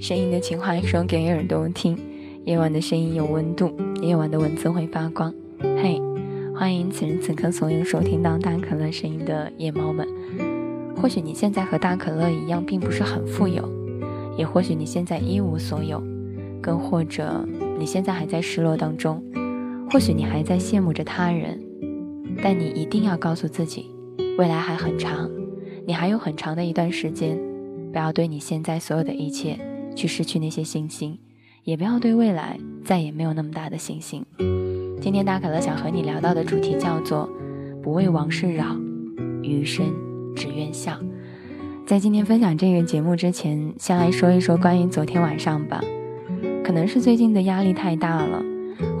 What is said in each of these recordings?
声音的情话说给耳朵听，夜晚的声音有温度，夜晚的文字会发光。嘿，欢迎此时此刻所有收听到大可乐声音的夜猫们。或许你现在和大可乐一样，并不是很富有，也或许你现在一无所有，更或者你现在还在失落当中，或许你还在羡慕着他人，但你一定要告诉自己，未来还很长，你还有很长的一段时间。不要对你现在所有的一切去失去那些信心，也不要对未来再也没有那么大的信心。今天大可乐想和你聊到的主题叫做“不为往事扰，余生只愿笑”。在今天分享这个节目之前，先来说一说关于昨天晚上吧。可能是最近的压力太大了，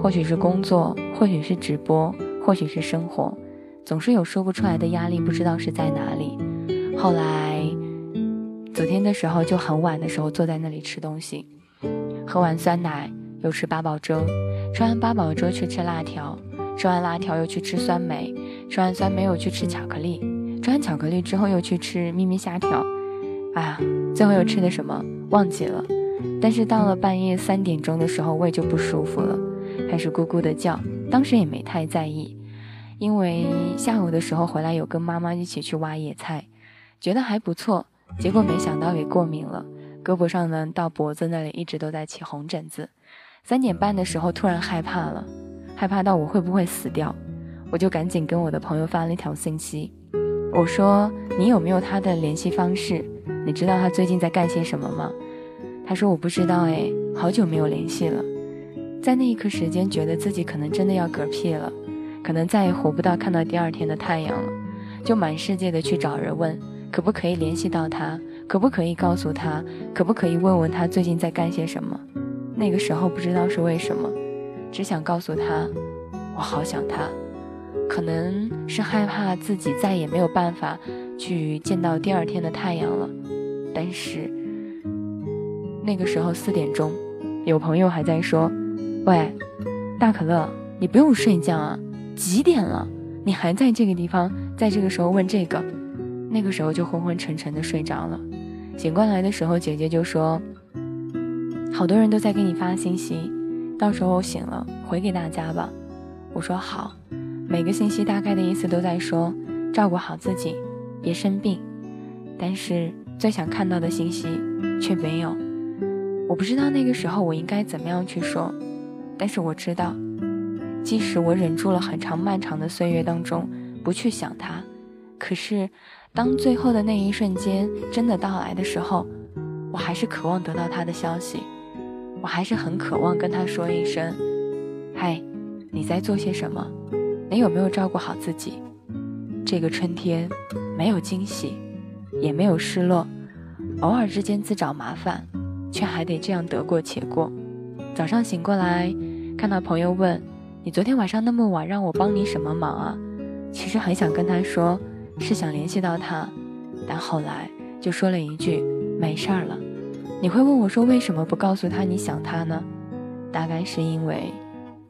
或许是工作，或许是直播，或许是生活，总是有说不出来的压力，不知道是在哪里。后来。昨天的时候就很晚的时候坐在那里吃东西，喝完酸奶又吃八宝粥，吃完八宝粥去吃辣条，吃完辣条又去吃酸梅，吃完酸梅又去吃巧克力，吃完巧克力之后又去吃咪咪虾条，哎呀，最后又吃的什么忘记了，但是到了半夜三点钟的时候胃就不舒服了，开始咕咕的叫，当时也没太在意，因为下午的时候回来有跟妈妈一起去挖野菜，觉得还不错。结果没想到给过敏了，胳膊上呢到脖子那里一直都在起红疹子。三点半的时候突然害怕了，害怕到我会不会死掉，我就赶紧跟我的朋友发了一条信息，我说你有没有他的联系方式？你知道他最近在干些什么吗？他说我不知道哎，好久没有联系了。在那一刻时间，觉得自己可能真的要嗝屁了，可能再也活不到看到第二天的太阳了，就满世界的去找人问。可不可以联系到他？可不可以告诉他？可不可以问问他最近在干些什么？那个时候不知道是为什么，只想告诉他，我好想他。可能是害怕自己再也没有办法去见到第二天的太阳了。但是那个时候四点钟，有朋友还在说：“喂，大可乐，你不用睡觉啊？几点了？你还在这个地方，在这个时候问这个？”那个时候就昏昏沉沉的睡着了，醒过来的时候，姐姐就说：“好多人都在给你发信息，到时候醒了回给大家吧。”我说好。每个信息大概的意思都在说照顾好自己，别生病。但是最想看到的信息却没有。我不知道那个时候我应该怎么样去说，但是我知道，即使我忍住了很长漫长的岁月当中不去想他，可是。当最后的那一瞬间真的到来的时候，我还是渴望得到他的消息，我还是很渴望跟他说一声：“嗨，你在做些什么？你有没有照顾好自己？”这个春天没有惊喜，也没有失落，偶尔之间自找麻烦，却还得这样得过且过。早上醒过来，看到朋友问：“你昨天晚上那么晚，让我帮你什么忙啊？”其实很想跟他说。是想联系到他，但后来就说了一句没事儿了。你会问我说为什么不告诉他你想他呢？大概是因为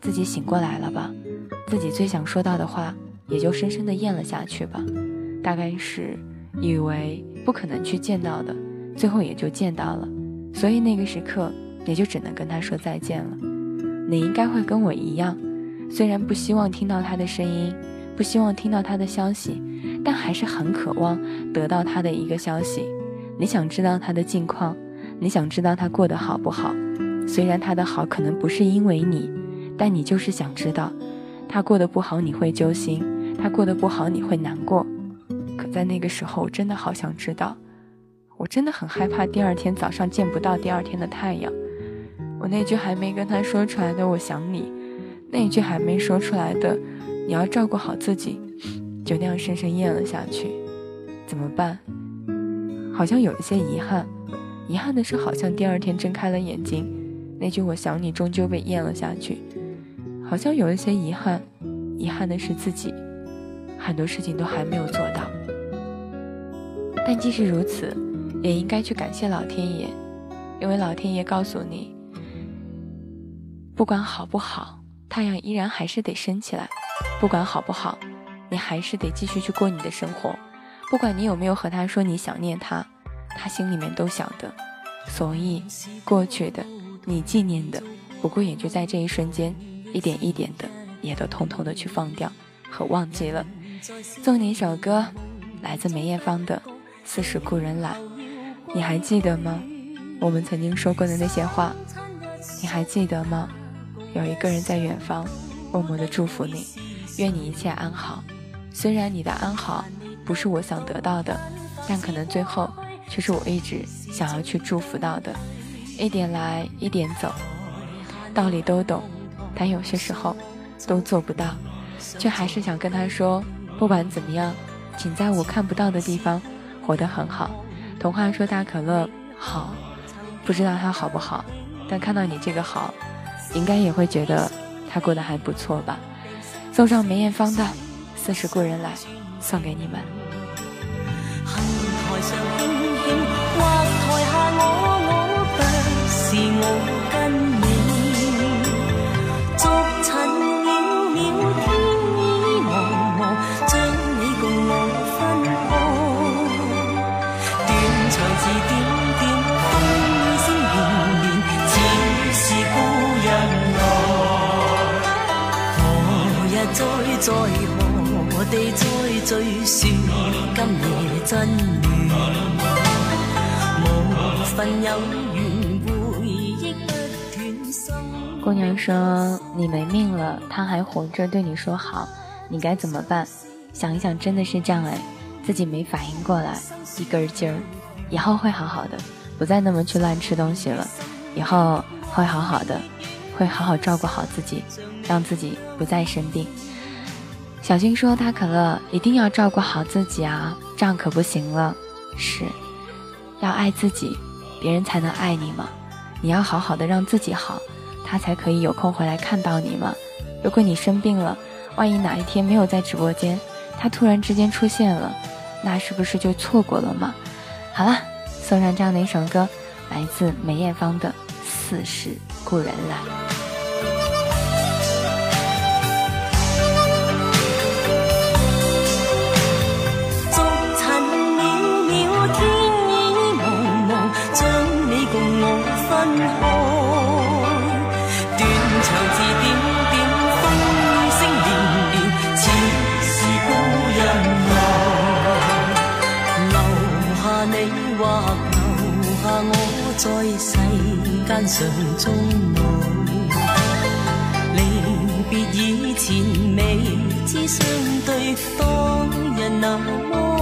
自己醒过来了吧，自己最想说到的话也就深深的咽了下去吧。大概是以为不可能去见到的，最后也就见到了，所以那个时刻也就只能跟他说再见了。你应该会跟我一样，虽然不希望听到他的声音，不希望听到他的消息。但还是很渴望得到他的一个消息，你想知道他的近况，你想知道他过得好不好。虽然他的好可能不是因为你，但你就是想知道，他过得不好你会揪心，他过得不好你会难过。可在那个时候，我真的好想知道，我真的很害怕第二天早上见不到第二天的太阳。我那句还没跟他说出来的“我想你”，那句还没说出来的“你要照顾好自己”。就那样深深咽了下去，怎么办？好像有一些遗憾。遗憾的是，好像第二天睁开了眼睛，那句“我想你”终究被咽了下去。好像有一些遗憾，遗憾的是自己很多事情都还没有做到。但即使如此，也应该去感谢老天爷，因为老天爷告诉你，不管好不好，太阳依然还是得升起来。不管好不好。你还是得继续去过你的生活，不管你有没有和他说你想念他，他心里面都晓得。所以过去的你纪念的，不过也就在这一瞬间，一点一点的也都通通的去放掉和忘记了。送你一首歌，来自梅艳芳的《似是故人来》，你还记得吗？我们曾经说过的那些话，你还记得吗？有一个人在远方，默默的祝福你，愿你一切安好。虽然你的安好不是我想得到的，但可能最后却是我一直想要去祝福到的。一点来一点走，道理都懂，但有些时候都做不到，却还是想跟他说。不管怎么样，请在我看不到的地方活得很好。童话说大可乐好，不知道他好不好，但看到你这个好，应该也会觉得他过得还不错吧。送上梅艳芳的《似是故人来》，送给你们。姑娘说你没命了，他还活着对你说好，你该怎么办？想一想，真的是这样哎，自己没反应过来，一根筋儿。以后会好好的，不再那么去乱吃东西了，以后会好好的，会好好照顾好自己，让自己不再生病。小新说：“大可乐一定要照顾好自己啊，这样可不行了。是，要爱自己，别人才能爱你嘛。你要好好的让自己好，他才可以有空回来看到你嘛。如果你生病了，万一哪一天没有在直播间，他突然之间出现了，那是不是就错过了吗？好了，送上这样的一首歌，来自梅艳芳的《似是故人来》。”在世间上终老，离别以前未知相对，当日那么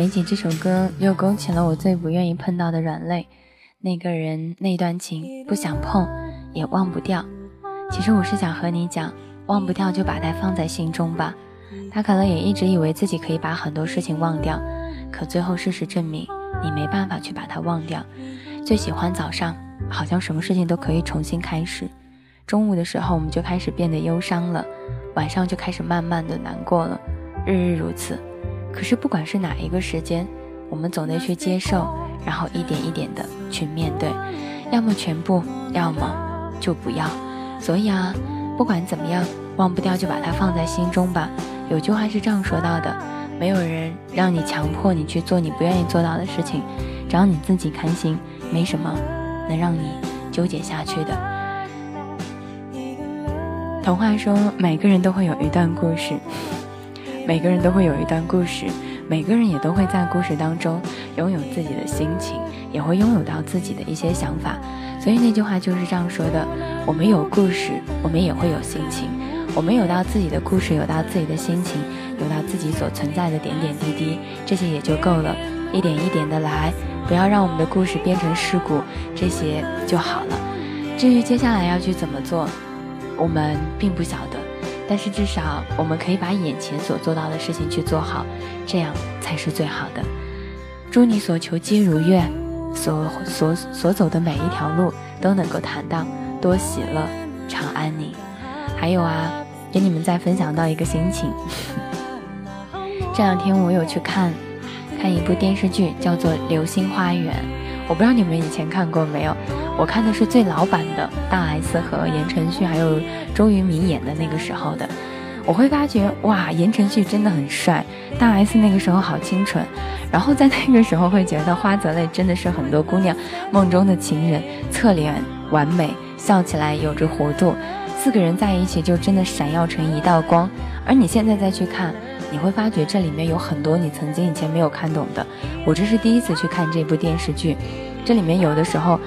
梅姐这首歌又勾起了我最不愿意碰到的软肋。那个人，那段情，不想碰，也忘不掉。其实我是想和你讲，忘不掉就把它放在心中吧。他可能也一直以为自己可以把很多事情忘掉，可最后事实证明，你没办法去把它忘掉。最喜欢早上，好像什么事情都可以重新开始。中午的时候，我们就开始变得忧伤了，晚上就开始慢慢的难过了。”日日如此，可是不管是哪一个时间，我们总得去接受，然后一点一点的去面对，要么全部，要么就不要。所以啊，不管怎么样，忘不掉就把它放在心中吧。有句话是这样说到的：没有人让你强迫你去做你不愿意做到的事情，只要你自己开心，没什么能让你纠结下去的。童话说，每个人都会有一段故事。每个人都会有一段故事，每个人也都会在故事当中拥有自己的心情，也会拥有到自己的一些想法。所以那句话就是这样说的：我们有故事，我们也会有心情。我们有到自己的故事，有到自己的心情，有到自己所存在的点点滴滴，这些也就够了。一点一点的来，不要让我们的故事变成事故，这些就好了。至于接下来要去怎么做？我们并不晓得，但是至少我们可以把眼前所做到的事情去做好，这样才是最好的。祝你所求皆如愿，所所所走的每一条路都能够坦荡，多喜乐，长安宁。还有啊，给你们再分享到一个心情。这两天我有去看，看一部电视剧，叫做《流星花园》。我不知道你们以前看过没有？我看的是最老版的，大 S 和言承旭还有周渝民演的那个时候的。我会发觉，哇，言承旭真的很帅，大 S 那个时候好清纯。然后在那个时候会觉得花泽类真的是很多姑娘梦中的情人，侧脸完美，笑起来有着弧度，四个人在一起就真的闪耀成一道光。而你现在再去看，你会发觉这里面有很多你曾经以前没有看懂的。我这是第一次去看这部电视剧，这里面有的时候。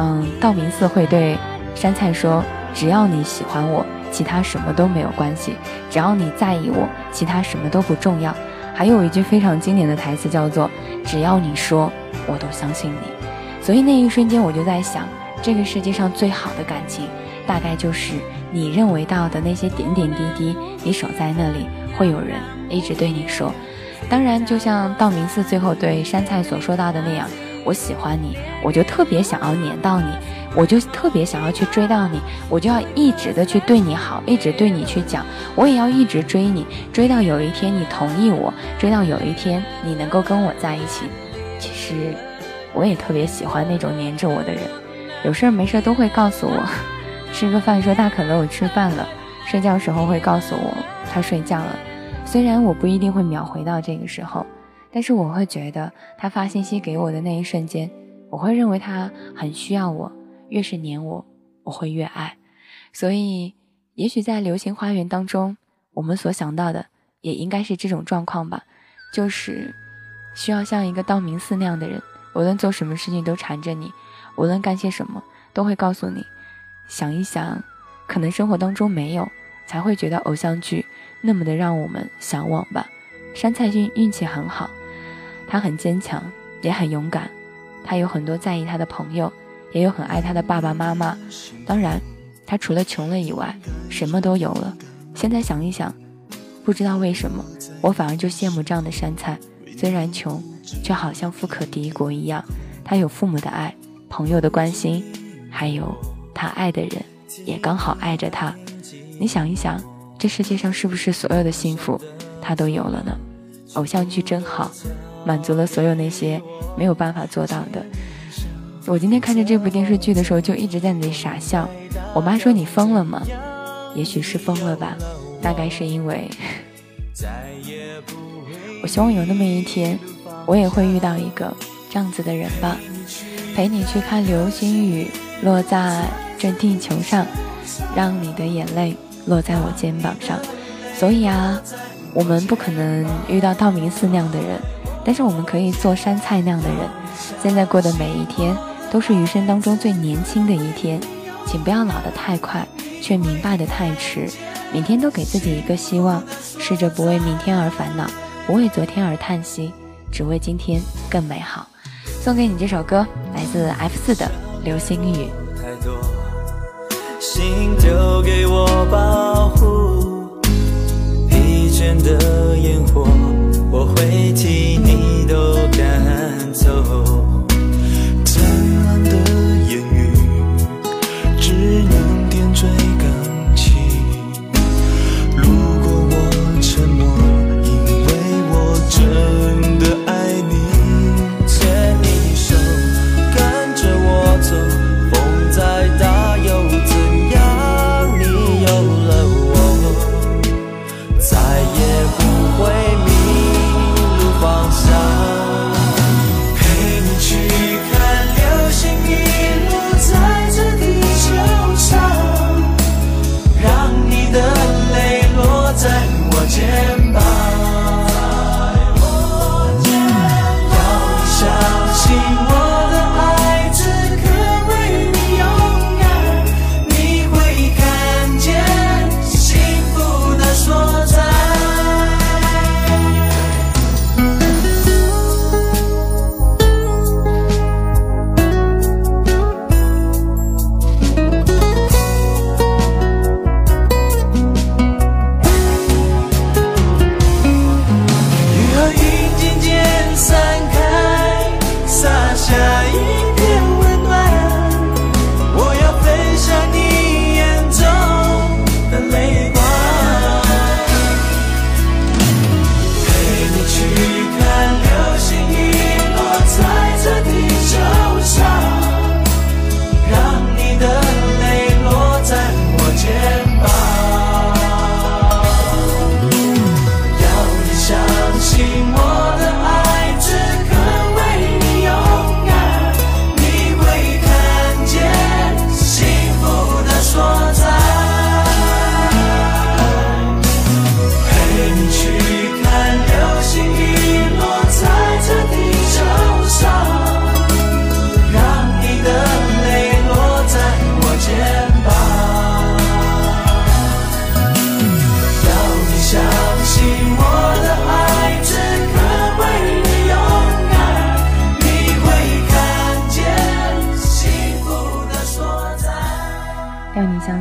嗯，道明寺会对杉菜说：“只要你喜欢我，其他什么都没有关系；只要你在意我，其他什么都不重要。”还有一句非常经典的台词叫做：“只要你说，我都相信你。”所以那一瞬间，我就在想，这个世界上最好的感情，大概就是你认为到的那些点点滴滴，你守在那里，会有人一直对你说。当然，就像道明寺最后对杉菜所说到的那样。我喜欢你，我就特别想要黏到你，我就特别想要去追到你，我就要一直的去对你好，一直对你去讲，我也要一直追你，追到有一天你同意我，追到有一天你能够跟我在一起。其实，我也特别喜欢那种黏着我的人，有事儿没事都会告诉我，吃个饭说大可乐我吃饭了，睡觉时候会告诉我他睡觉了，虽然我不一定会秒回到这个时候。但是我会觉得，他发信息给我的那一瞬间，我会认为他很需要我。越是黏我，我会越爱。所以，也许在《流星花园》当中，我们所想到的也应该是这种状况吧，就是需要像一个道明寺那样的人，无论做什么事情都缠着你，无论干些什么都会告诉你。想一想，可能生活当中没有，才会觉得偶像剧那么的让我们向往吧。山菜运运气很好。他很坚强，也很勇敢。他有很多在意他的朋友，也有很爱他的爸爸妈妈。当然，他除了穷了以外，什么都有了。现在想一想，不知道为什么，我反而就羡慕这样的山菜。虽然穷，却好像富可敌国一样。他有父母的爱，朋友的关心，还有他爱的人也刚好爱着他。你想一想，这世界上是不是所有的幸福，他都有了呢？偶像剧真好。满足了所有那些没有办法做到的。我今天看着这部电视剧的时候，就一直在那里傻笑。我妈说：“你疯了吗？”也许是疯了吧，大概是因为……我希望有那么一天，我也会遇到一个这样子的人吧，陪你去看流星雨落在这地球上，让你的眼泪落在我肩膀上。所以啊，我们不可能遇到道明寺那样的人。但是我们可以做山菜那样的人，现在过的每一天都是余生当中最年轻的一天，请不要老得太快，却明白的太迟。每天都给自己一个希望，试着不为明天而烦恼，不为昨天而叹息，只为今天更美好。送给你这首歌，来自 F 四的《流星雨》。心丢给我保护，疲倦的烟火。我会替你都赶走。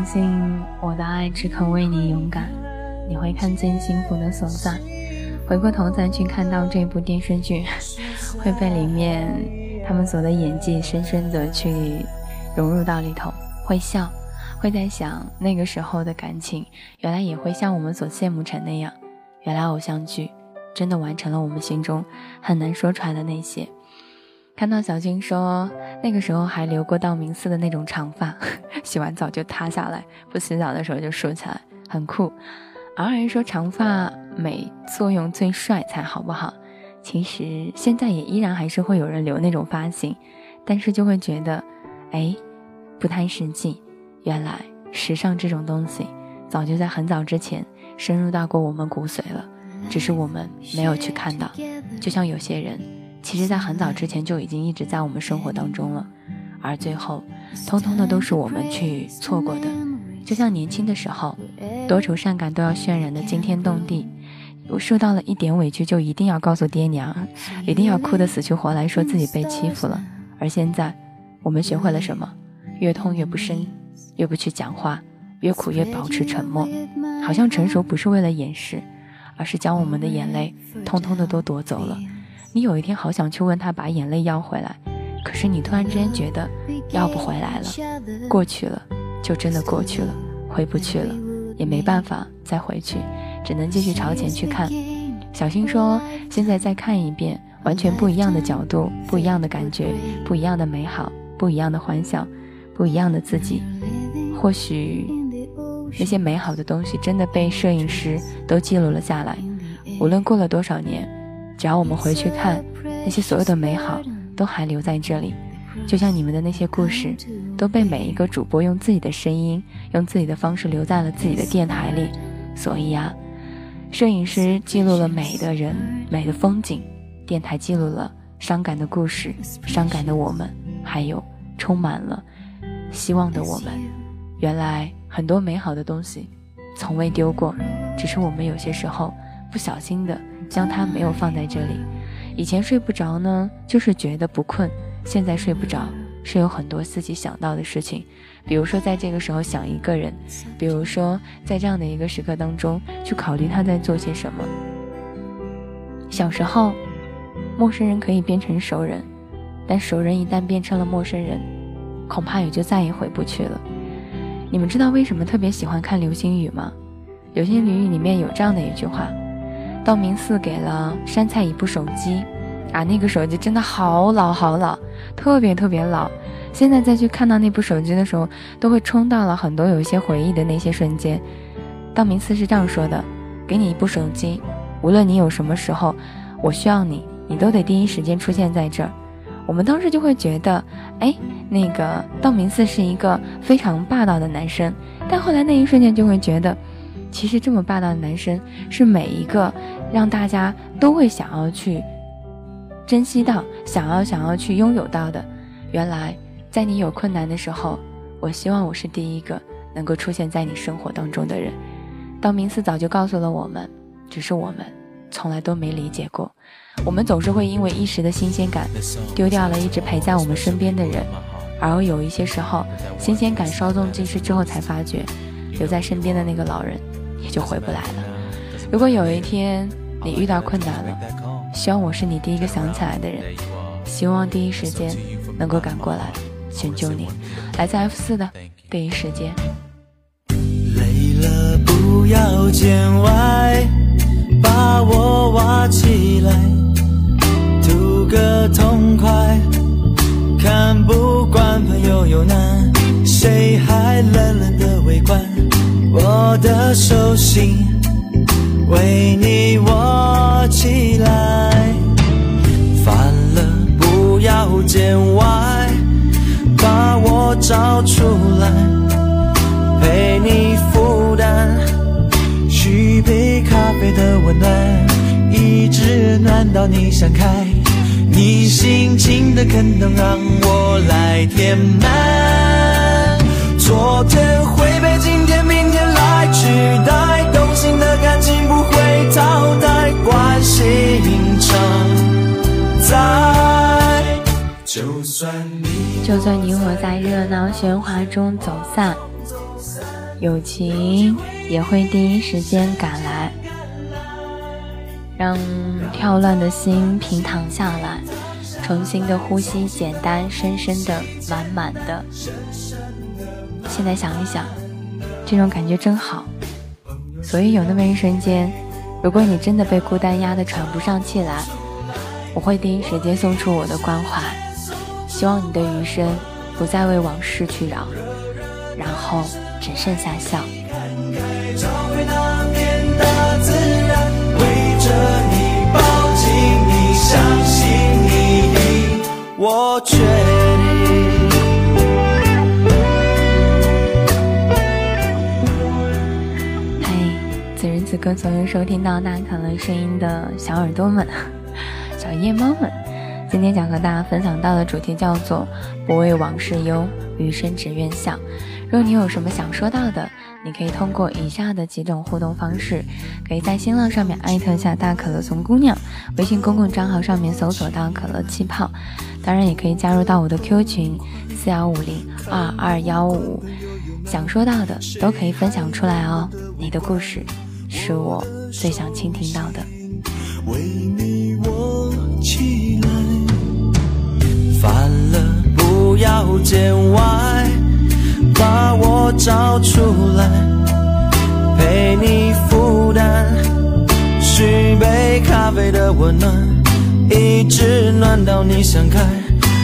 信我的爱只肯为你勇敢，你会看见幸福的所在。回过头再去看到这部电视剧，会被里面他们所的演技深深的去融入到里头，会笑，会在想那个时候的感情，原来也会像我们所羡慕成那样。原来偶像剧真的完成了我们心中很难说出来的那些。看到小金说那个时候还留过道明寺的那种长发，洗完澡就塌下来，不洗澡的时候就竖起来，很酷。而人说长发美，作用最帅才好不好？其实现在也依然还是会有人留那种发型，但是就会觉得，哎，不太实际。原来时尚这种东西，早就在很早之前深入到过我们骨髓了，只是我们没有去看到。就像有些人，其实在很早之前就已经一直在我们生活当中了，而最后，通通的都是我们去错过的。就像年轻的时候。多愁善感都要渲染的惊天动地，我受到了一点委屈就一定要告诉爹娘，一定要哭得死去活来，说自己被欺负了。而现在，我们学会了什么？越痛越不声，越不去讲话，越苦越保持沉默。好像成熟不是为了掩饰，而是将我们的眼泪通通的都夺走了。你有一天好想去问他把眼泪要回来，可是你突然之间觉得要不回来了，过去了就真的过去了，回不去了。也没办法再回去，只能继续朝前去看。小新说：“现在再看一遍，完全不一样的角度，不一样的感觉，不一样的美好，不一样的欢笑，不一样的自己。或许那些美好的东西真的被摄影师都记录了下来。无论过了多少年，只要我们回去看，那些所有的美好都还留在这里。”就像你们的那些故事，都被每一个主播用自己的声音，用自己的方式留在了自己的电台里。所以啊，摄影师记录了美的人、美的风景，电台记录了伤感的故事、伤感的我们，还有充满了希望的我们。原来很多美好的东西从未丢过，只是我们有些时候不小心的将它没有放在这里。以前睡不着呢，就是觉得不困。现在睡不着，是有很多自己想到的事情，比如说在这个时候想一个人，比如说在这样的一个时刻当中去考虑他在做些什么。小时候，陌生人可以变成熟人，但熟人一旦变成了陌生人，恐怕也就再也回不去了。你们知道为什么特别喜欢看流星雨吗？流星雨里面有这样的一句话：道明寺给了杉菜一部手机。啊，那个手机真的好老好老，特别特别老。现在再去看到那部手机的时候，都会冲到了很多有一些回忆的那些瞬间。道明寺是这样说的：“给你一部手机，无论你有什么时候，我需要你，你都得第一时间出现在这儿。”我们当时就会觉得，哎，那个道明寺是一个非常霸道的男生。但后来那一瞬间就会觉得，其实这么霸道的男生是每一个让大家都会想要去。珍惜到想要想要去拥有到的，原来在你有困难的时候，我希望我是第一个能够出现在你生活当中的人。道明寺早就告诉了我们，只是我们从来都没理解过。我们总是会因为一时的新鲜感，丢掉了一直陪在我们身边的人，而有一些时候，新鲜感稍纵即逝之后，才发觉留在身边的那个老人也就回不来了。如果有一天你遇到困难了，希望我是你第一个想起来的人，希望第一时间能够赶过来拯救你。来自 F 四的第一时间。累了不要见外，把我挖起来，图个痛快。看不惯朋友有难，谁还冷冷的围观？我的手心为你握起来。烦了不要见外，把我找出来，陪你负担，续杯咖啡的温暖，一直暖到你想开，你心情的坑洞让我来填满。昨天会心的感情不会淘汰，关系常在。就算你我在热闹喧哗中走散，友情也会第一时间赶来，让跳乱的心平躺下来，重新的呼吸，简单、深深的、满满的。现在想一想，这种感觉真好。所以有那么一瞬间，如果你真的被孤单压得喘不上气来，我会第一时间送出我的关怀，希望你的余生不再为往事去扰，然后。只剩下笑。嘿，此时此刻所有收听到大可乐声音的小耳朵们、小夜猫们，今天想和大家分享到的主题叫做“不为往事忧，余生只愿笑”。若你有什么想说到的，你可以通过以下的几种互动方式：可以在新浪上面艾特下大可乐怂姑娘，微信公共账号上面搜索到可乐气泡，当然也可以加入到我的 Q 群四幺五零二二幺五，想说到的都可以分享出来哦。你的故事是我最想倾听到的。为你我起来，烦了不要见外。把我找出来，陪你负担，续杯咖啡的温暖，一直暖到你想开。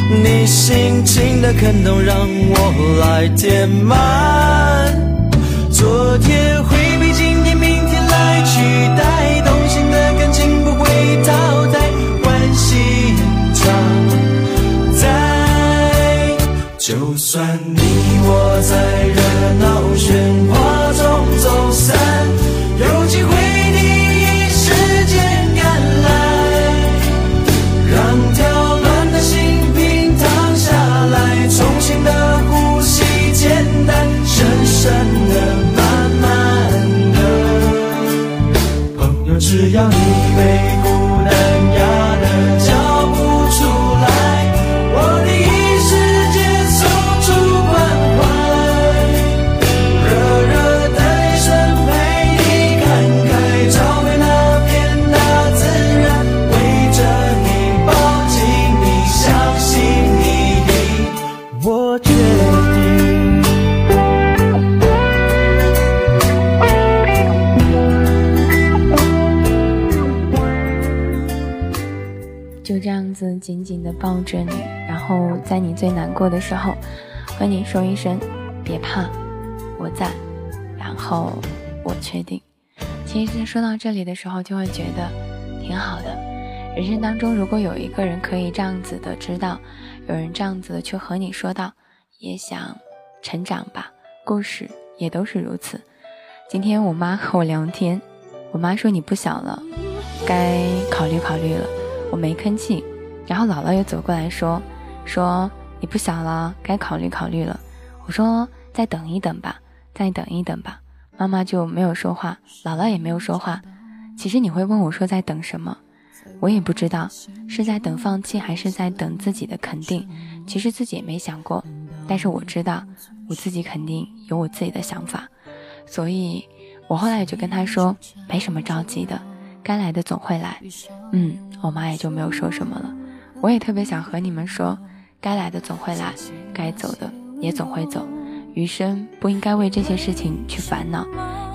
你心情的坑洞，让我来填满。昨天会比今天、期待，动心的感情不会淘汰，关系常在，就算你。我在热闹喧抱着你，然后在你最难过的时候，和你说一声“别怕，我在”，然后我确定。其实说到这里的时候，就会觉得挺好的。人生当中，如果有一个人可以这样子的知道，有人这样子的去和你说道，也想成长吧。故事也都是如此。今天我妈和我聊天，我妈说你不小了，该考虑考虑了。我没吭气。然后姥姥又走过来说：“说你不小了，该考虑考虑了。”我说：“再等一等吧，再等一等吧。”妈妈就没有说话，姥姥也没有说话。其实你会问我说在等什么，我也不知道是在等放弃还是在等自己的肯定。其实自己也没想过，但是我知道我自己肯定有我自己的想法，所以我后来也就跟他说没什么着急的，该来的总会来。嗯，我妈也就没有说什么了。我也特别想和你们说，该来的总会来，该走的也总会走。余生不应该为这些事情去烦恼，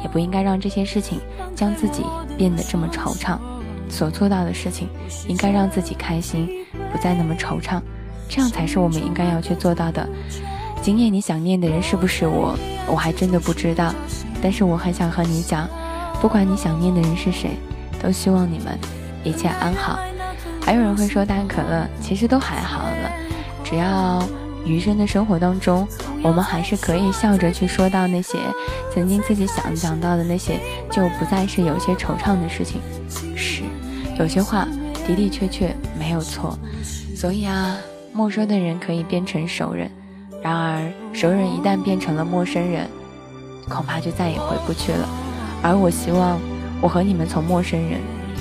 也不应该让这些事情将自己变得这么惆怅。所做到的事情，应该让自己开心，不再那么惆怅，这样才是我们应该要去做到的。今夜你想念的人是不是我？我还真的不知道。但是我很想和你讲，不管你想念的人是谁，都希望你们一切安好。还有人会说，大可乐其实都还好了，只要余生的生活当中，我们还是可以笑着去说到那些曾经自己想讲到的那些，就不再是有些惆怅的事情。是，有些话的的确确没有错。所以啊，陌生的人可以变成熟人，然而熟人一旦变成了陌生人，恐怕就再也回不去了。而我希望，我和你们从陌生人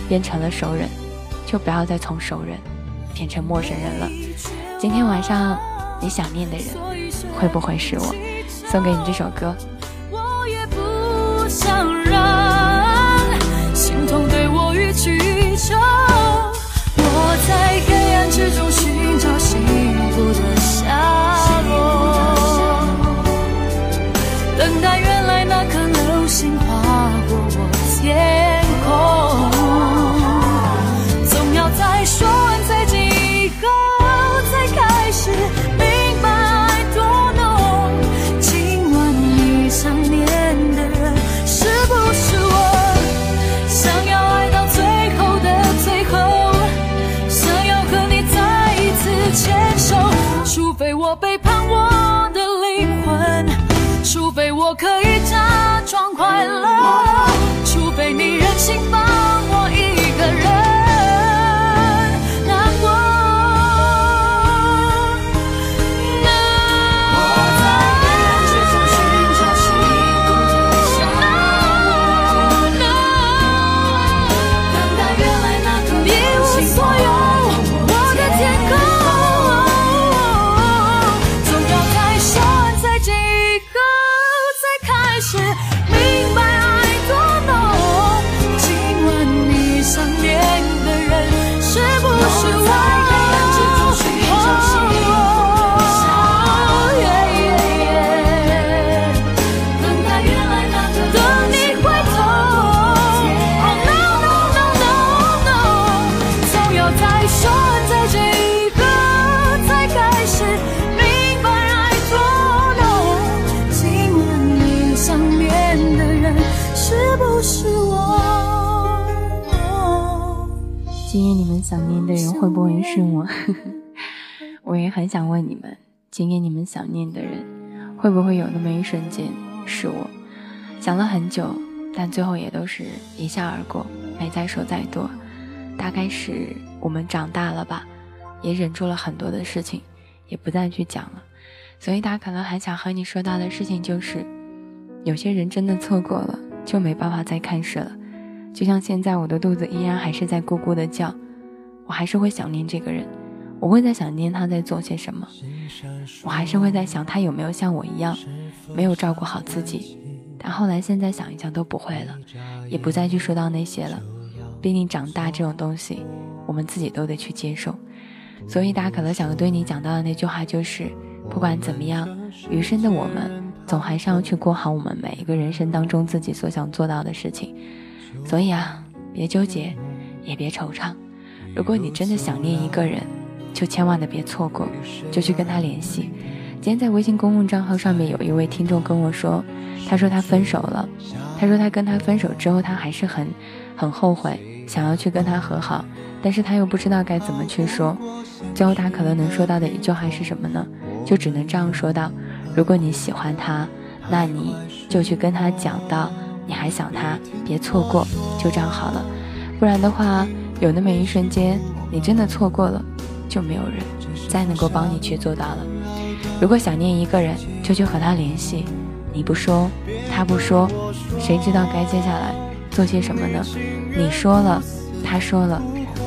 变成了熟人。就不要再从熟人变成陌生人了。今天晚上你想念的人会不会是我？送给你这首歌。我也不想是不是我。今夜你们想念的人会不会是我？我也很想问你们，今夜你们想念的人会不会有那么一瞬间是我？想了很久，但最后也都是一笑而过，没再说再多。大概是我们长大了吧，也忍住了很多的事情，也不再去讲了。所以他可能还想和你说到的事情就是，有些人真的错过了，就没办法再开始了。就像现在，我的肚子依然还是在咕咕的叫，我还是会想念这个人，我会在想念他在做些什么，我还是会在想他有没有像我一样，没有照顾好自己。但后来现在想一想都不会了，也不再去说到那些了。毕竟长大这种东西，我们自己都得去接受。所以大可乐想对你讲到的那句话就是：不管怎么样，余生的我们总还是要去过好我们每一个人生当中自己所想做到的事情。所以啊，别纠结，也别惆怅。如果你真的想念一个人，就千万的别错过，就去跟他联系。今天在微信公共账号上面有一位听众跟我说，他说他分手了，他说他跟他分手之后，他还是很。很后悔，想要去跟他和好，但是他又不知道该怎么去说。最后他可能能说到的一句话是什么呢？就只能这样说道：如果你喜欢他，那你就去跟他讲到，你还想他，别错过，就这样好了。不然的话，有那么一瞬间，你真的错过了，就没有人再能够帮你去做到了。如果想念一个人，就去和他联系。你不说，他不说，谁知道该接下来？做些什么呢？你说了，他说了，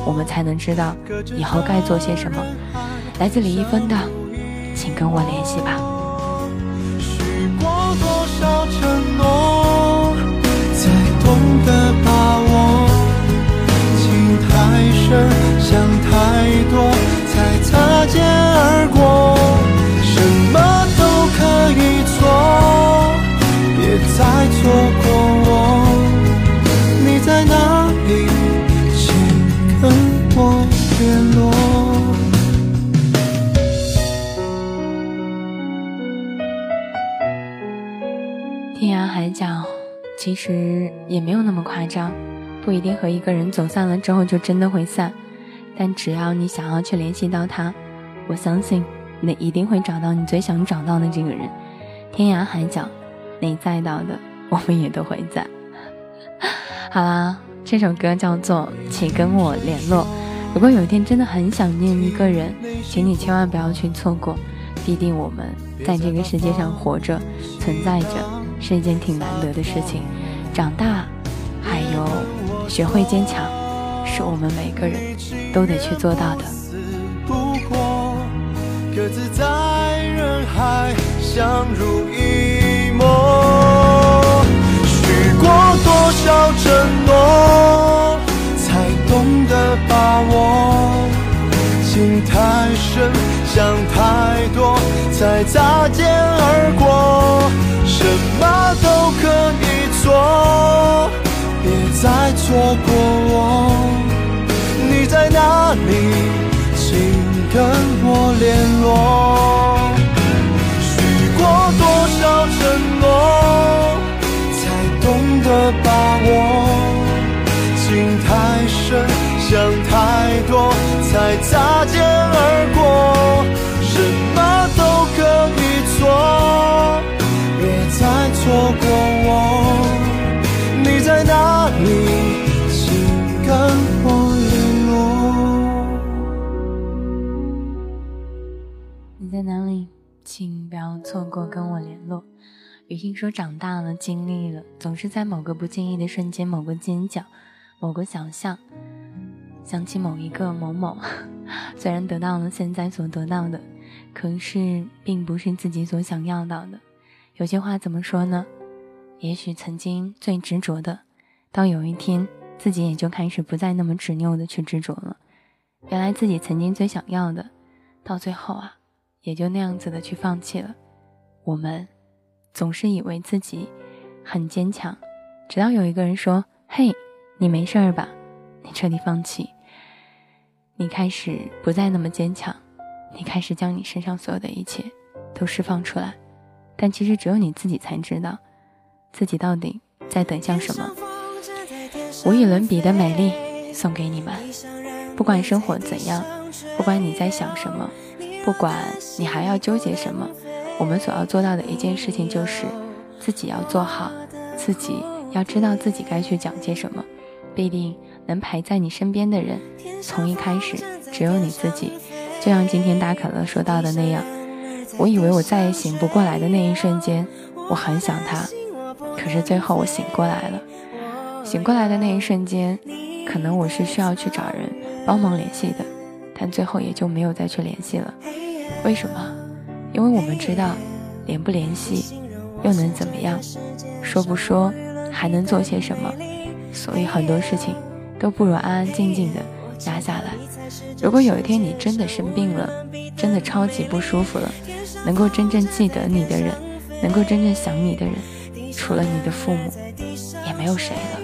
我们才能知道以后该做些什么。来自李易峰的，请跟我联系吧。也没有那么夸张，不一定和一个人走散了之后就真的会散。但只要你想要去联系到他，我相信你一定会找到你最想找到的这个人。天涯海角，你在到的，我们也都会在。好啦，这首歌叫做《请跟我联络》。如果有一天真的很想念一个人，请你千万不要去错过。毕竟我们在这个世界上活着、存在着，是一件挺难得的事情。长大，还有学会坚强，是我们每个人都得去做到的。各自在人海相濡以沫。许过多少承诺，才懂得把握？情太深，想太多，才擦肩而过。什么都可以做，别再错过我。你在哪里？请跟我联络。许过多少承诺？才懂得把握，情太深，想太多，才擦肩而过。什么都可以做，错过我。你在哪里？请跟我联络。你在哪里？请不要错过跟我联络。雨欣说：“长大了，经历了，总是在某个不经意的瞬间，某个尖角，某个想象，想起某一个某某。虽然得到了现在所得到的，可是并不是自己所想要到的。有些话怎么说呢？也许曾经最执着的，到有一天自己也就开始不再那么执拗的去执着了。原来自己曾经最想要的，到最后啊，也就那样子的去放弃了。我们。”总是以为自己很坚强，直到有一个人说：“嘿，你没事儿吧？”你彻底放弃，你开始不再那么坚强，你开始将你身上所有的一切都释放出来。但其实只有你自己才知道，自己到底在等向什么。无与伦比的美丽送给你们。不管生活怎样，不管你在想什么，不管你还要纠结什么，我们所要做到的一件事情就是自己要做好，自己要知道自己该去讲些什么。必定能陪在你身边的人，从一开始只有你自己。就像今天大可乐说到的那样，我以为我再也醒不过来的那一瞬间，我很想他，可是最后我醒过来了。醒过来的那一瞬间，可能我是需要去找人帮忙联系的，但最后也就没有再去联系了。为什么？因为我们知道，联不联系又能怎么样？说不说还能做些什么？所以很多事情都不如安安静静的压下来。如果有一天你真的生病了，真的超级不舒服了，能够真正记得你的人，能够真正想你的人，除了你的父母，也没有谁了。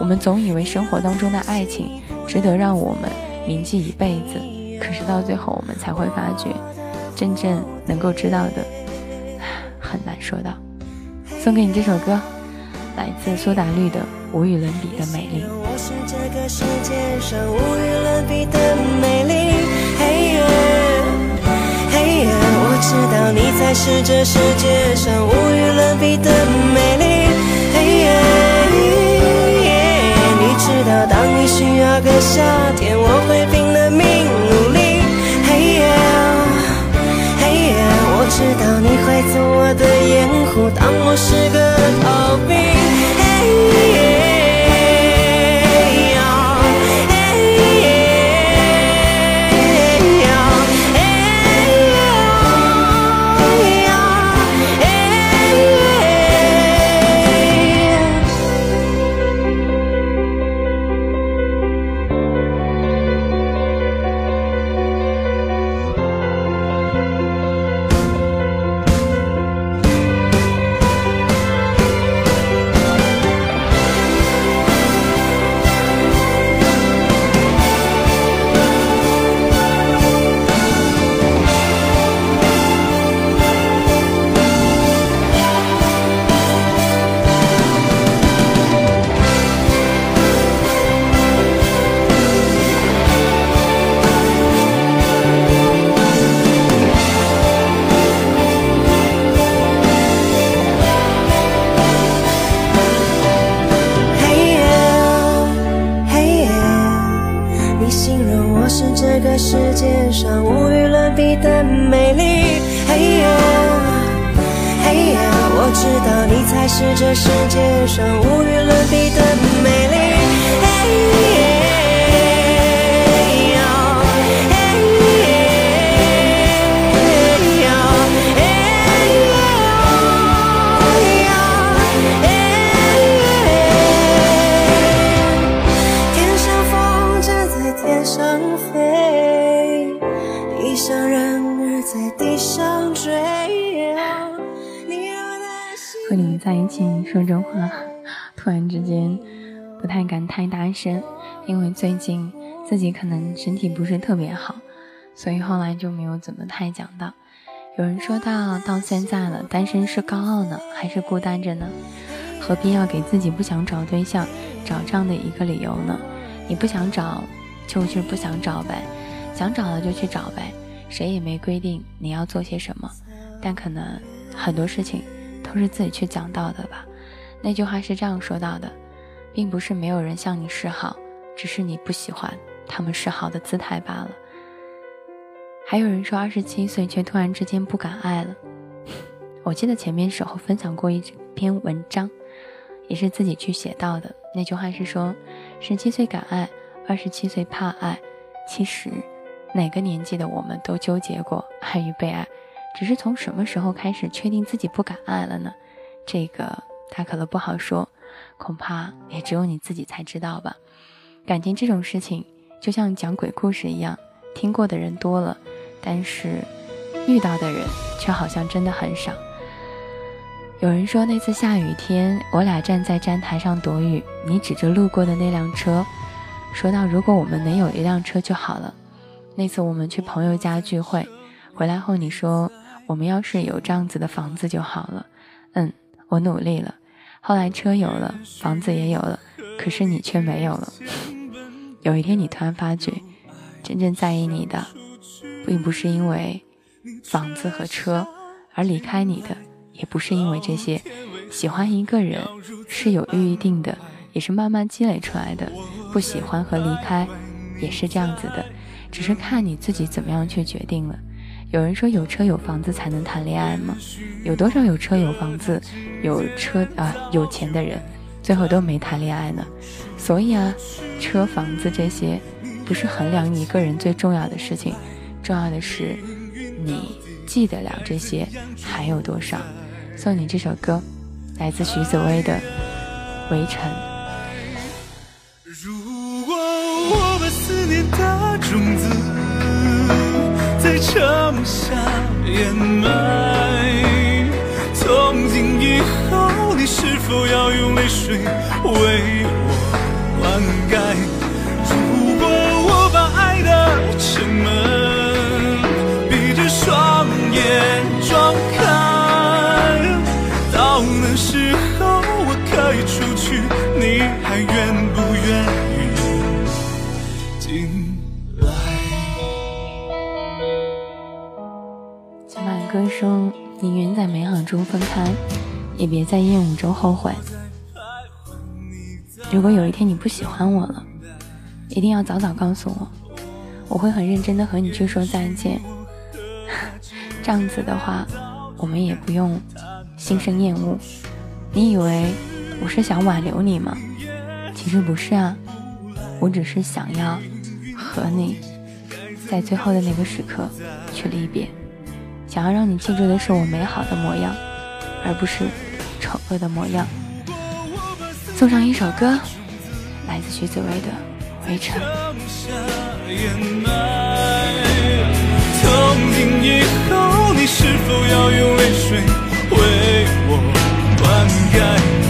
我们总以为生活当中的爱情值得让我们铭记一辈子，可是到最后我们才会发觉，真正能够知道的很难说到。送给你这首歌，来自苏打绿的。无与伦比的美丽。我是这个世界上无与伦比的美丽。知道你才是这世界上无与伦比的美丽。嘿耶，你知道当你需要个夏天，我会拼了命努力。嘿耶，嘿耶，我知道你会做我的掩护，当我是个逃兵。我知道你才是这世界上无与伦比的美丽。说真话，突然之间不太敢太大声，因为最近自己可能身体不是特别好，所以后来就没有怎么太讲到。有人说到到现在了，单身是高傲呢，还是孤单着呢？何必要给自己不想找对象找这样的一个理由呢？你不想找，就是不想找呗；想找了就去找呗。谁也没规定你要做些什么，但可能很多事情。都是自己去讲到的吧？那句话是这样说到的，并不是没有人向你示好，只是你不喜欢他们示好的姿态罢了。还有人说二十七岁却突然之间不敢爱了。我记得前面时候分享过一篇文章，也是自己去写到的。那句话是说，十七岁敢爱，二十七岁怕爱。其实，哪个年纪的我们都纠结过爱与被爱。只是从什么时候开始确定自己不敢爱了呢？这个他可乐不好说，恐怕也只有你自己才知道吧。感情这种事情就像讲鬼故事一样，听过的人多了，但是遇到的人却好像真的很少。有人说那次下雨天，我俩站在站台上躲雨，你指着路过的那辆车，说到如果我们能有一辆车就好了。那次我们去朋友家聚会，回来后你说。我们要是有这样子的房子就好了。嗯，我努力了。后来车有了，房子也有了，可是你却没有了。有一天，你突然发觉，真正在意你的，并不是因为房子和车，而离开你的，也不是因为这些。喜欢一个人是有预定的，也是慢慢积累出来的。不喜欢和离开，也是这样子的，只是看你自己怎么样去决定了。有人说有车有房子才能谈恋爱吗？有多少有车有房子、有车啊有钱的人，最后都没谈恋爱呢？所以啊，车房子这些不是衡量一个人最重要的事情，重要的是你记得了这些还有多少。送你这首歌，来自徐子薇的《围城》。如果我把思念的种子在城下掩埋，从今以后，你是否要用泪水为我灌溉？如果我把爱的城门闭着双眼撞开，歌声：“宁愿在美好中分开，也别在厌恶中后悔。如果有一天你不喜欢我了，一定要早早告诉我，我会很认真的和你去说再见。这样子的话，我们也不用心生厌恶。你以为我是想挽留你吗？其实不是啊，我只是想要和你在最后的那个时刻去离别。”想要让你记住的是我美好的模样，而不是丑恶的模样。送上一首歌，来自徐子薇的《围城》。从今以后，你是否要用泪水为我灌溉？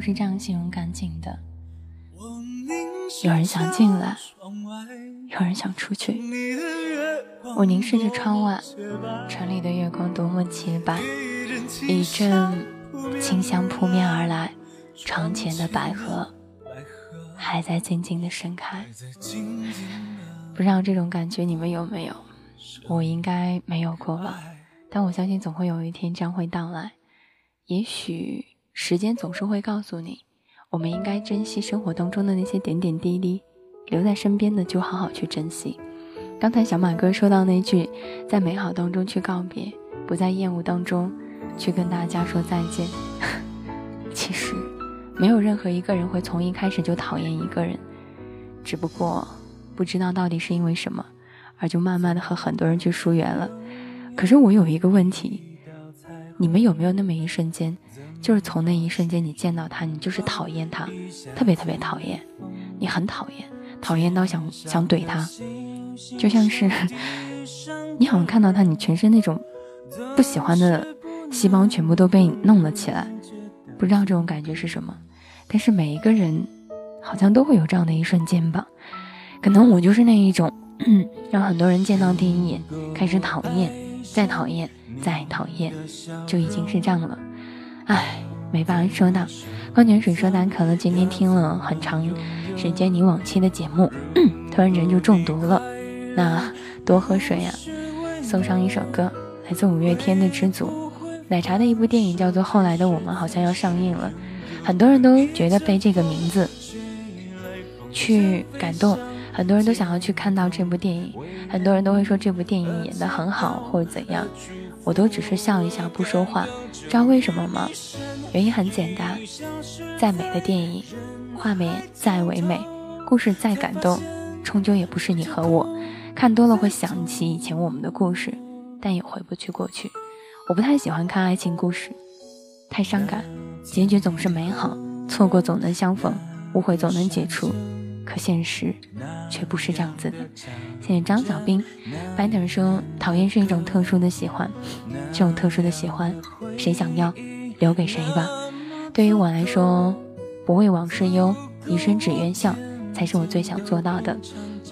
是这样形容感情的：有人想进来，有人想出去。我凝视着窗外，城里的月光多么洁白，一阵清香扑面而来，窗前的百合还在静静的盛开。不知道这种感觉你们有没有？我应该没有过吧，但我相信总会有一天将会到来。也许时间总是会告诉你，我们应该珍惜生活当中的那些点点滴滴，留在身边的就好好去珍惜。刚才小马哥说到那句，在美好当中去告别，不在厌恶当中去跟大家说再见。其实，没有任何一个人会从一开始就讨厌一个人，只不过不知道到底是因为什么，而就慢慢的和很多人去疏远了。可是我有一个问题，你们有没有那么一瞬间，就是从那一瞬间你见到他，你就是讨厌他，特别特别讨厌，你很讨厌，讨厌到想想怼他，就像是你好像看到他，你全身那种不喜欢的细胞全部都被你弄了起来，不知道这种感觉是什么。但是每一个人好像都会有这样的一瞬间吧，可能我就是那一种，让很多人见到第一眼开始讨厌，再讨厌，再讨厌，就已经是这样了。唉，没办法说的。矿泉水说单可乐今天听了很长时间你往期的节目，突然人就中毒了。那多喝水呀。送上一首歌，来自五月天的《知足》。奶茶的一部电影叫做《后来的我们》，好像要上映了，很多人都觉得被这个名字 去感动，很多人都想要去看到这部电影，很多人都会说这部电影演得很好或者怎样，我都只是笑一笑不说话。知道为什么吗？原因很简单，再美的电影，画面再唯美，故事再感动，终究也不是你和我看多了会想起以前我们的故事，但也回不去过去。我不太喜欢看爱情故事，太伤感，结局总是美好，错过总能相逢，误会总能解除，可现实却不是这样子的。谢谢张小兵，白点说讨厌是一种特殊的喜欢，这种特殊的喜欢，谁想要留给谁吧。对于我来说，不为往事忧，一生只愿笑，才是我最想做到的。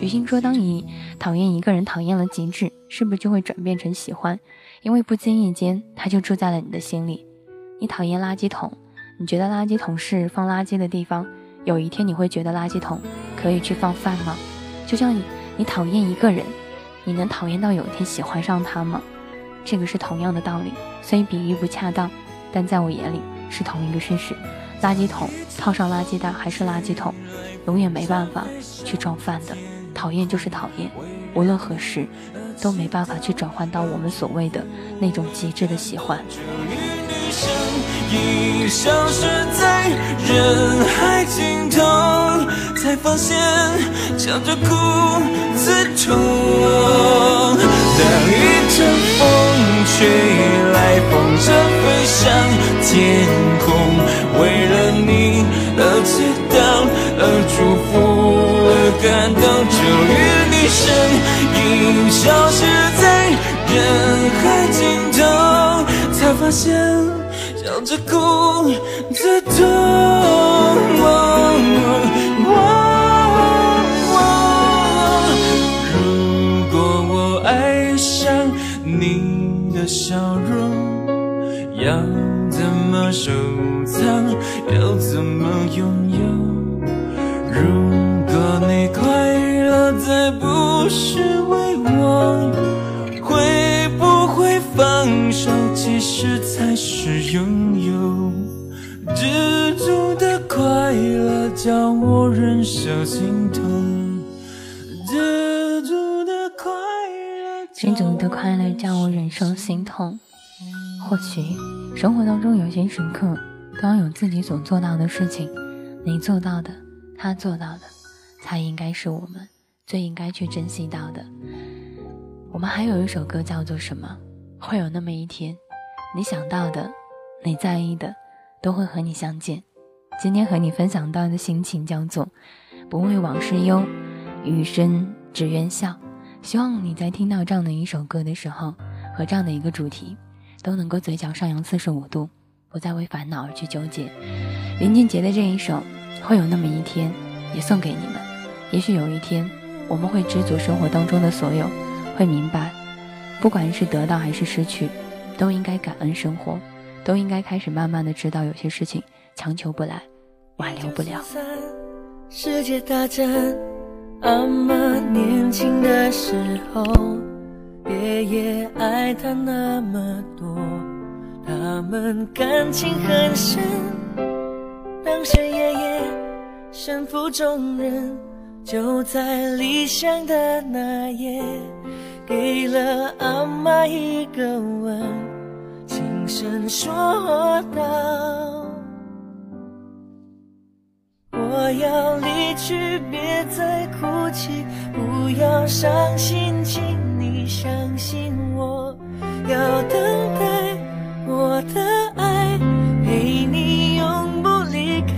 雨欣说，当你讨厌一个人讨厌了极致，是不是就会转变成喜欢？因为不经意间，他就住在了你的心里。你讨厌垃圾桶，你觉得垃圾桶是放垃圾的地方。有一天，你会觉得垃圾桶可以去放饭吗？就像你，你讨厌一个人，你能讨厌到有一天喜欢上他吗？这个是同样的道理。虽比喻不恰当，但在我眼里是同一个事实。垃圾桶套上垃圾袋还是垃圾桶，永远没办法去装饭的。讨厌就是讨厌，无论何时。都没办法去转换到我们所谓的那种极致的喜欢。已消失在人海尽头，才发现笑着哭自痛。当一阵风吹来，风筝飞上天空，为了你而祈祷，而祝福，而感动，终于你身影消失在人海尽头，才发现。笑着哭自痛。如果我爱上你的笑容，要怎么收藏？要怎么拥有？如果你快乐，再不是为我。会不会放手其实才是拥有，知足的快乐叫我忍受心痛，知足的快乐，知足的快乐叫我忍受心痛。或许生活当中有些时刻都要有自己所做到的事情，你做到的，他做到的，才应该是我们最应该去珍惜到的。我们还有一首歌叫做什么？会有那么一天，你想到的，你在意的，都会和你相见。今天和你分享到的心情叫做“不为往事忧，余生只愿笑”。希望你在听到这样的一首歌的时候，和这样的一个主题，都能够嘴角上扬四十五度，不再为烦恼而去纠结。林俊杰的这一首《会有那么一天》，也送给你们。也许有一天，我们会知足生活当中的所有，会明白。不管是得到还是失去，都应该感恩生活，都应该开始慢慢的知道有些事情强求不来，挽留不了。世界大战，阿妈年轻的时候，爷爷爱她那么多，他们感情很深。当时爷爷身负重任，就在离乡的那夜。给了阿妈一个吻，声说道：“我要离去，别再哭泣，不要伤心，请你相信我，要等待我的爱陪你永不离开，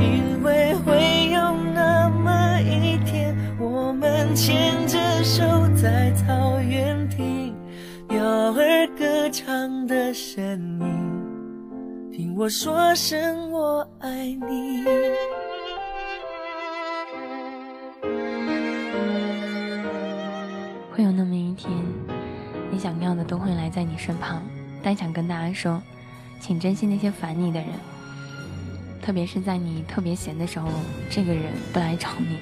因为会有那么一天，我们牵着手在草原听。”鸟儿歌唱的声音，听我说声我爱你。会有那么一天，你想要的都会来在你身旁。但想跟大家说，请珍惜那些烦你的人，特别是在你特别闲的时候，这个人不来找你，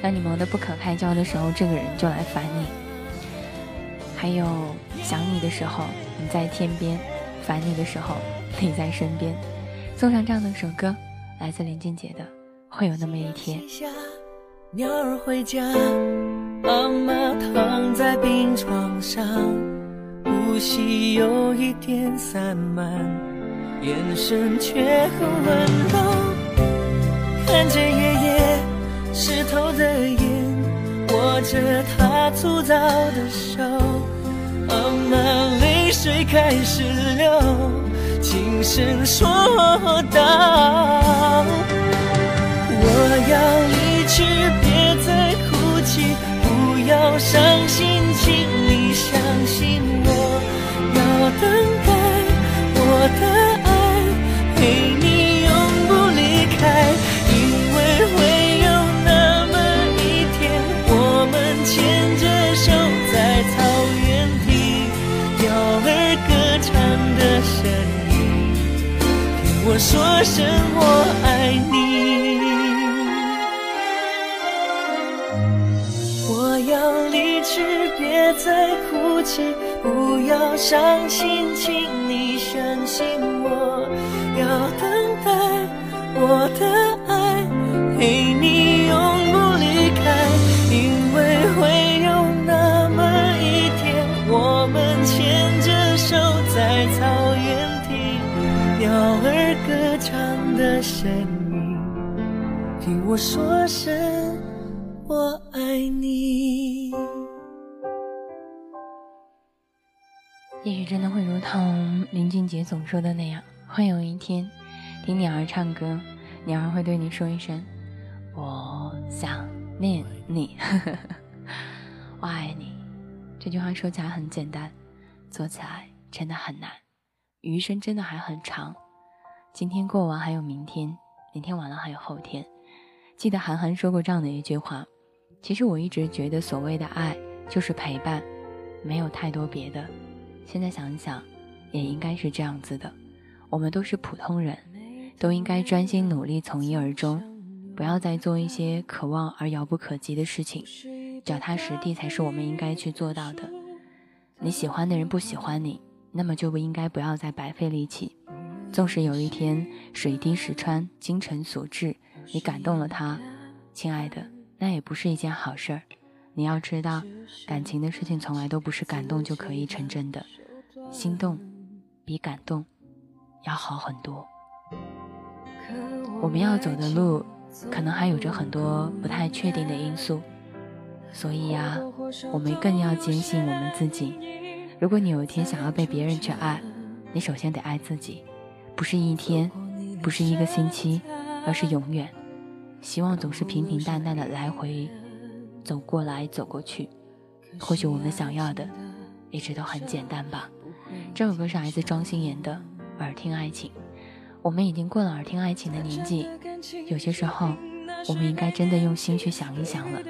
当你忙得不可开交的时候，这个人就来烦你；还有想你的时候，你在天边；烦你的时候，你在身边。送上这样的一首歌，来自林俊杰的《会有那么一天》。鸟儿回家，妈妈躺在病床上，呼吸有一点散漫，眼神却很温柔。看着爷爷湿透的眼，握着他粗糙的手，妈妈泪水开始流，轻声说道：“我要离。”去，别再哭泣，不要伤心，请你相信我，要等待我的我说声我爱你。我要离去别再哭泣，不要伤心，请你相信我，要等待我的爱陪你永不离开，因为会有那么一天，我们牵着手在草鸟儿歌唱的声音，听我说声我爱你。也许真的会如同林俊杰总说的那样，会有一天，听鸟儿唱歌，鸟儿会对你说一声：“我想念你，我爱你。”这句话说起来很简单，做起来真的很难。余生真的还很长，今天过完还有明天，明天完了还有后天。记得韩寒说过这样的一句话：“其实我一直觉得，所谓的爱就是陪伴，没有太多别的。”现在想一想，也应该是这样子的。我们都是普通人，都应该专心努力，从一而终，不要再做一些可望而遥不可及的事情。脚踏实地才是我们应该去做到的。你喜欢的人不喜欢你，那么就不应该不要再白费力气。纵使有一天水滴石穿，精诚所至，你感动了他，亲爱的，那也不是一件好事儿。你要知道，感情的事情从来都不是感动就可以成真的。心动比感动要好很多。我们要走的路，可能还有着很多不太确定的因素，所以呀，我们更要坚信我们自己。如果你有一天想要被别人去爱，你首先得爱自己，不是一天，不是一个星期，而是永远。希望总是平平淡淡的来回走过来走过去。或许我们想要的，一直都很简单吧。这首歌是来自庄心妍的《耳听爱情》。我们已经过了耳听爱情的年纪，有些时候，我们应该真的用心去想一想了。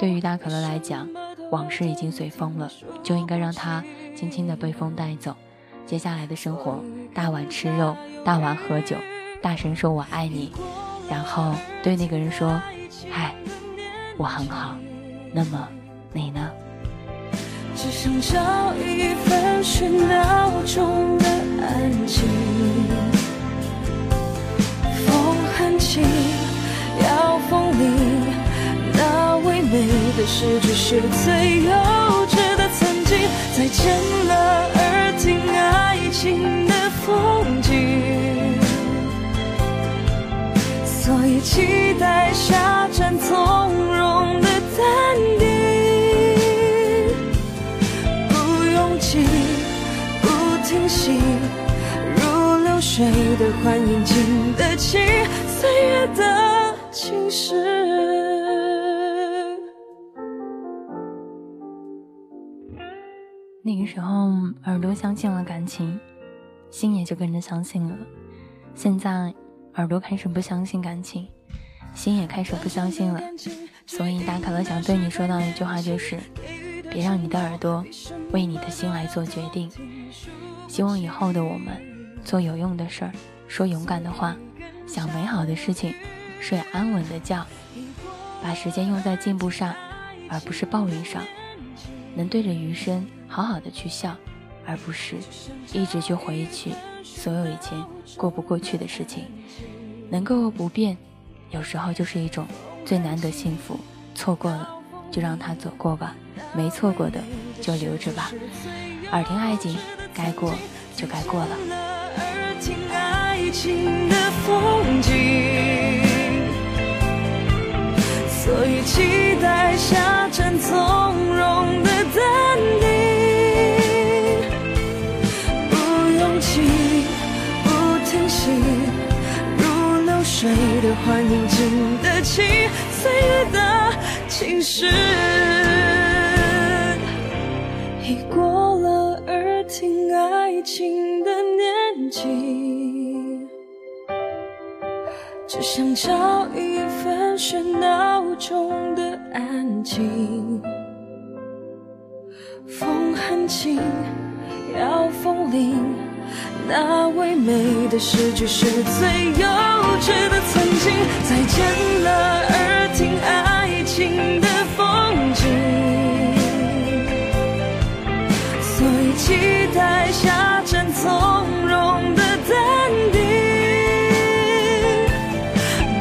对于大可乐来讲，往事已经随风了，就应该让它轻轻的被风带走。接下来的生活，大碗吃肉，大碗喝酒，大声说我爱你，然后对那个人说：“嗨，我很好。”那么，你呢？只想找一份喧闹中的安静。风很轻，要风，是，只是最幼稚的曾经。再见了，耳听爱情的风景。所以期待下站从容的淡定。不拥挤，不停息如流水的欢迎，经得起岁月的时候，耳朵相信了感情，心也就跟着相信了。现在，耳朵开始不相信感情，心也开始不相信了。所以，大可乐想对你说到一句话，就是：别让你的耳朵为你的心来做决定。希望以后的我们，做有用的事儿，说勇敢的话，想美好的事情，睡安稳的觉。把时间用在进步上，而不是抱怨上；能对着余生好好的去笑，而不是一直去回忆起所有以前过不过去的事情。能够不变，有时候就是一种最难得幸福。错过了，就让它走过吧；没错过的，就留着吧。耳听爱情，该过就该过了。听爱情的风景，所以期待下站从容的淡定，谁的欢迎，经得起岁月的侵蚀。已过了耳听爱情的年纪，只想找一份喧闹中的安静。风很轻，要风铃，那唯美的诗句是最有稚的曾经。再见了，耳听爱情的风景。所以期待下站从容的淡定，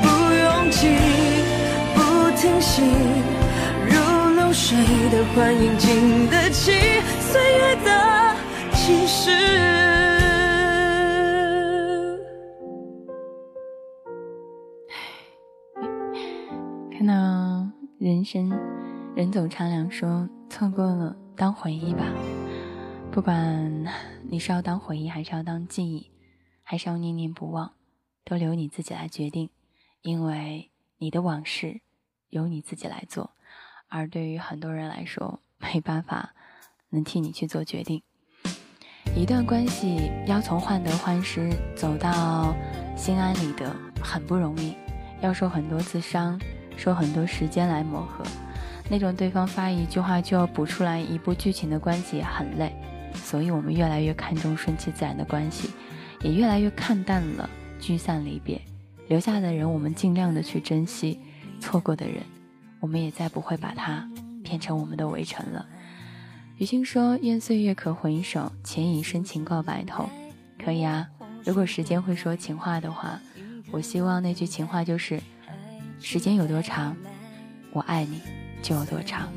不用急，不停息，如流水的欢迎，经得起岁月的侵蚀。人生，人走茶凉说错过了，当回忆吧。不管你是要当回忆，还是要当记忆，还是要念念不忘，都留你自己来决定。因为你的往事由你自己来做，而对于很多人来说，没办法能替你去做决定。一段关系要从患得患失走到心安理得，很不容易，要受很多次伤，受很多时间来磨合。那种对方发一句话就要补出来一部剧情的关系也很累。所以，我们越来越看重顺其自然的关系，也越来越看淡了聚散离别。留下的人，我们尽量的去珍惜；错过的人，我们也再不会把它变成我们的围城了。雨欣说：“愿岁月可回首，且以深情告白头。”可以啊，如果时间会说情话的话，我希望那句情话就是：“时间有多长，我爱你就有多长。”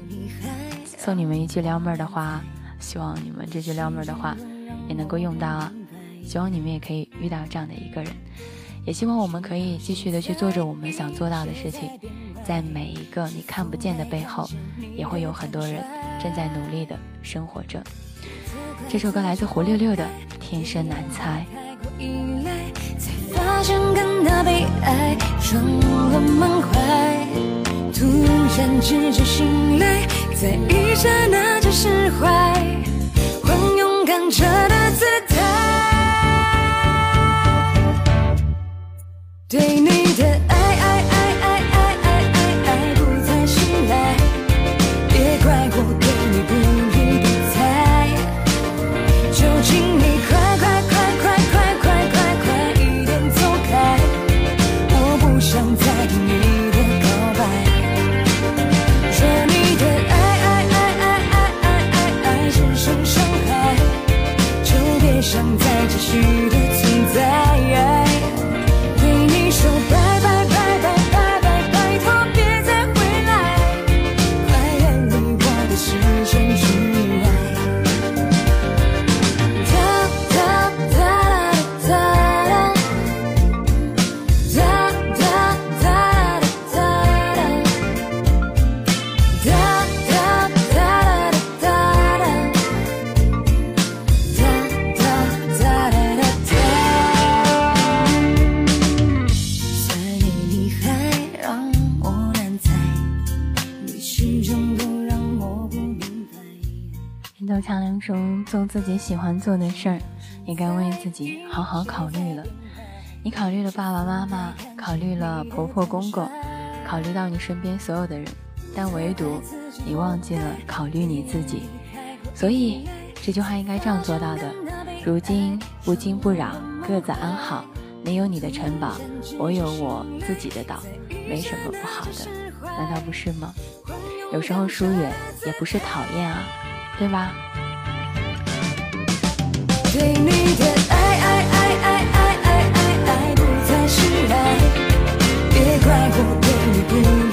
送你们一句撩妹的话。希望你们这句撩妹的话也能够用到啊！希望你们也可以遇到这样的一个人，也希望我们可以继续的去做着我们想做到的事情，在每一个你看不见的背后，也会有很多人正在努力的生活着。这首歌来自胡六六的《天生难猜》。想跟他被爱撞了满怀突然之间醒来，在一刹那就释怀，换勇敢者的姿态。对走茶凉说：“做自己喜欢做的事儿，也该为自己好好考虑了。你考虑了爸爸妈妈，考虑了婆婆公公，考虑到你身边所有的人，但唯独你忘记了考虑你自己。所以这句话应该这样做到的：如今不惊不扰，各自安好。你有你的城堡，我有我自己的岛，没什么不好的。难道不是吗？有时候疏远也不是讨厌啊，对吧？对你的爱爱爱爱爱爱爱爱不再是爱，别怪我对你不理不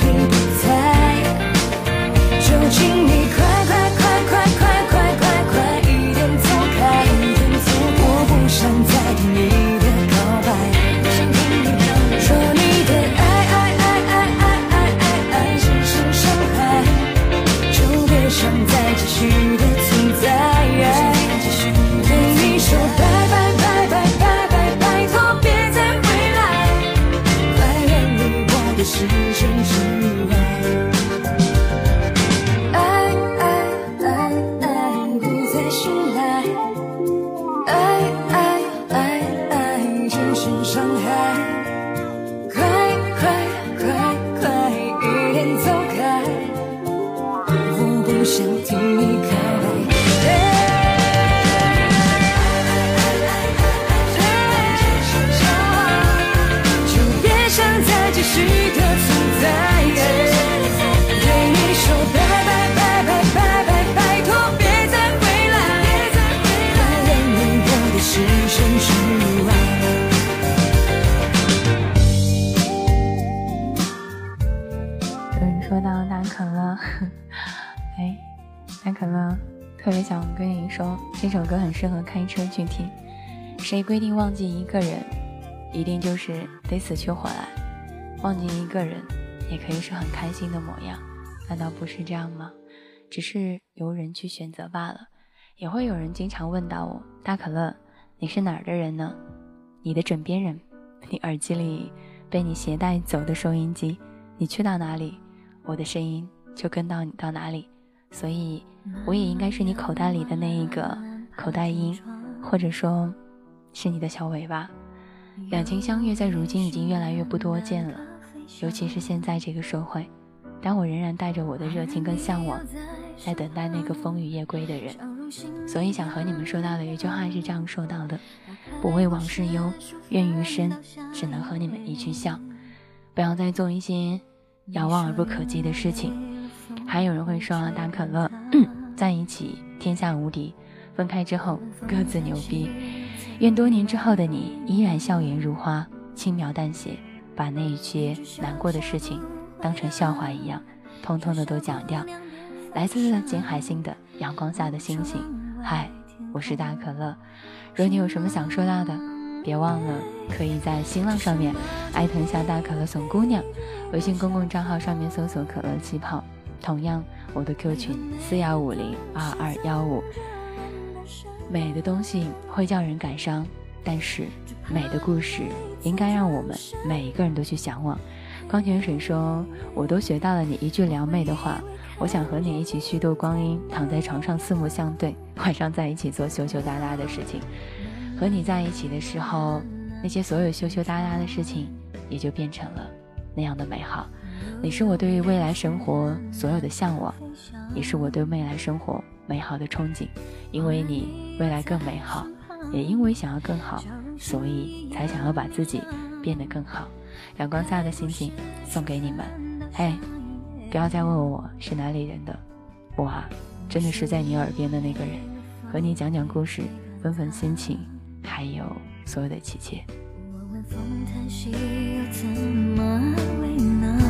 很适合开车去听。谁规定忘记一个人，一定就是得死去活来？忘记一个人，也可以是很开心的模样，难道不是这样吗？只是由人去选择罢了。也会有人经常问到我，大可乐，你是哪儿的人呢？你的枕边人，你耳机里被你携带走的收音机，你去到哪里？我的声音就跟到你到哪里，所以我也应该是你口袋里的那一个口袋音，或者说，是你的小尾巴。两情相悦在如今已经越来越不多见了，尤其是现在这个社会，但我仍然带着我的热情跟向往，在等待那个风雨夜归的人。所以想和你们说到的一句话是这样说到的：不为往事忧，愿余生只能和你们一起笑。不要再做一些。遥望而不可及的事情，还有人会说大可乐 在一起天下无敌，分开之后各自牛逼。愿多年之后的你依然笑颜如花，轻描淡写把那一些难过的事情当成笑话一样，通通的都讲掉。来自金海心的阳光下的星星，嗨，我是大可乐。如果你有什么想说到的，别忘了可以在新浪上面艾特一下大可乐怂姑娘。微信公共账号上面搜索“可乐气泡”，同样我的 Q 群四幺五零二二幺五。美的东西会叫人感伤，但是美的故事应该让我们每一个人都去向往。矿泉水说：“我都学到了你一句撩妹的话，我想和你一起虚度光阴，躺在床上四目相对，晚上在一起做羞羞答答的事情。和你在一起的时候，那些所有羞羞答答的事情也就变成了。”那样的美好，你是我对于未来生活所有的向往，也是我对未来生活美好的憧憬。因为你未来更美好，也因为想要更好，所以才想要把自己变得更好。阳光下的心情送给你们。嘿，不要再问我是哪里人的，我啊，真的是在你耳边的那个人，和你讲讲故事，分分心情，还有所有的妻妾。风叹息又怎么为难？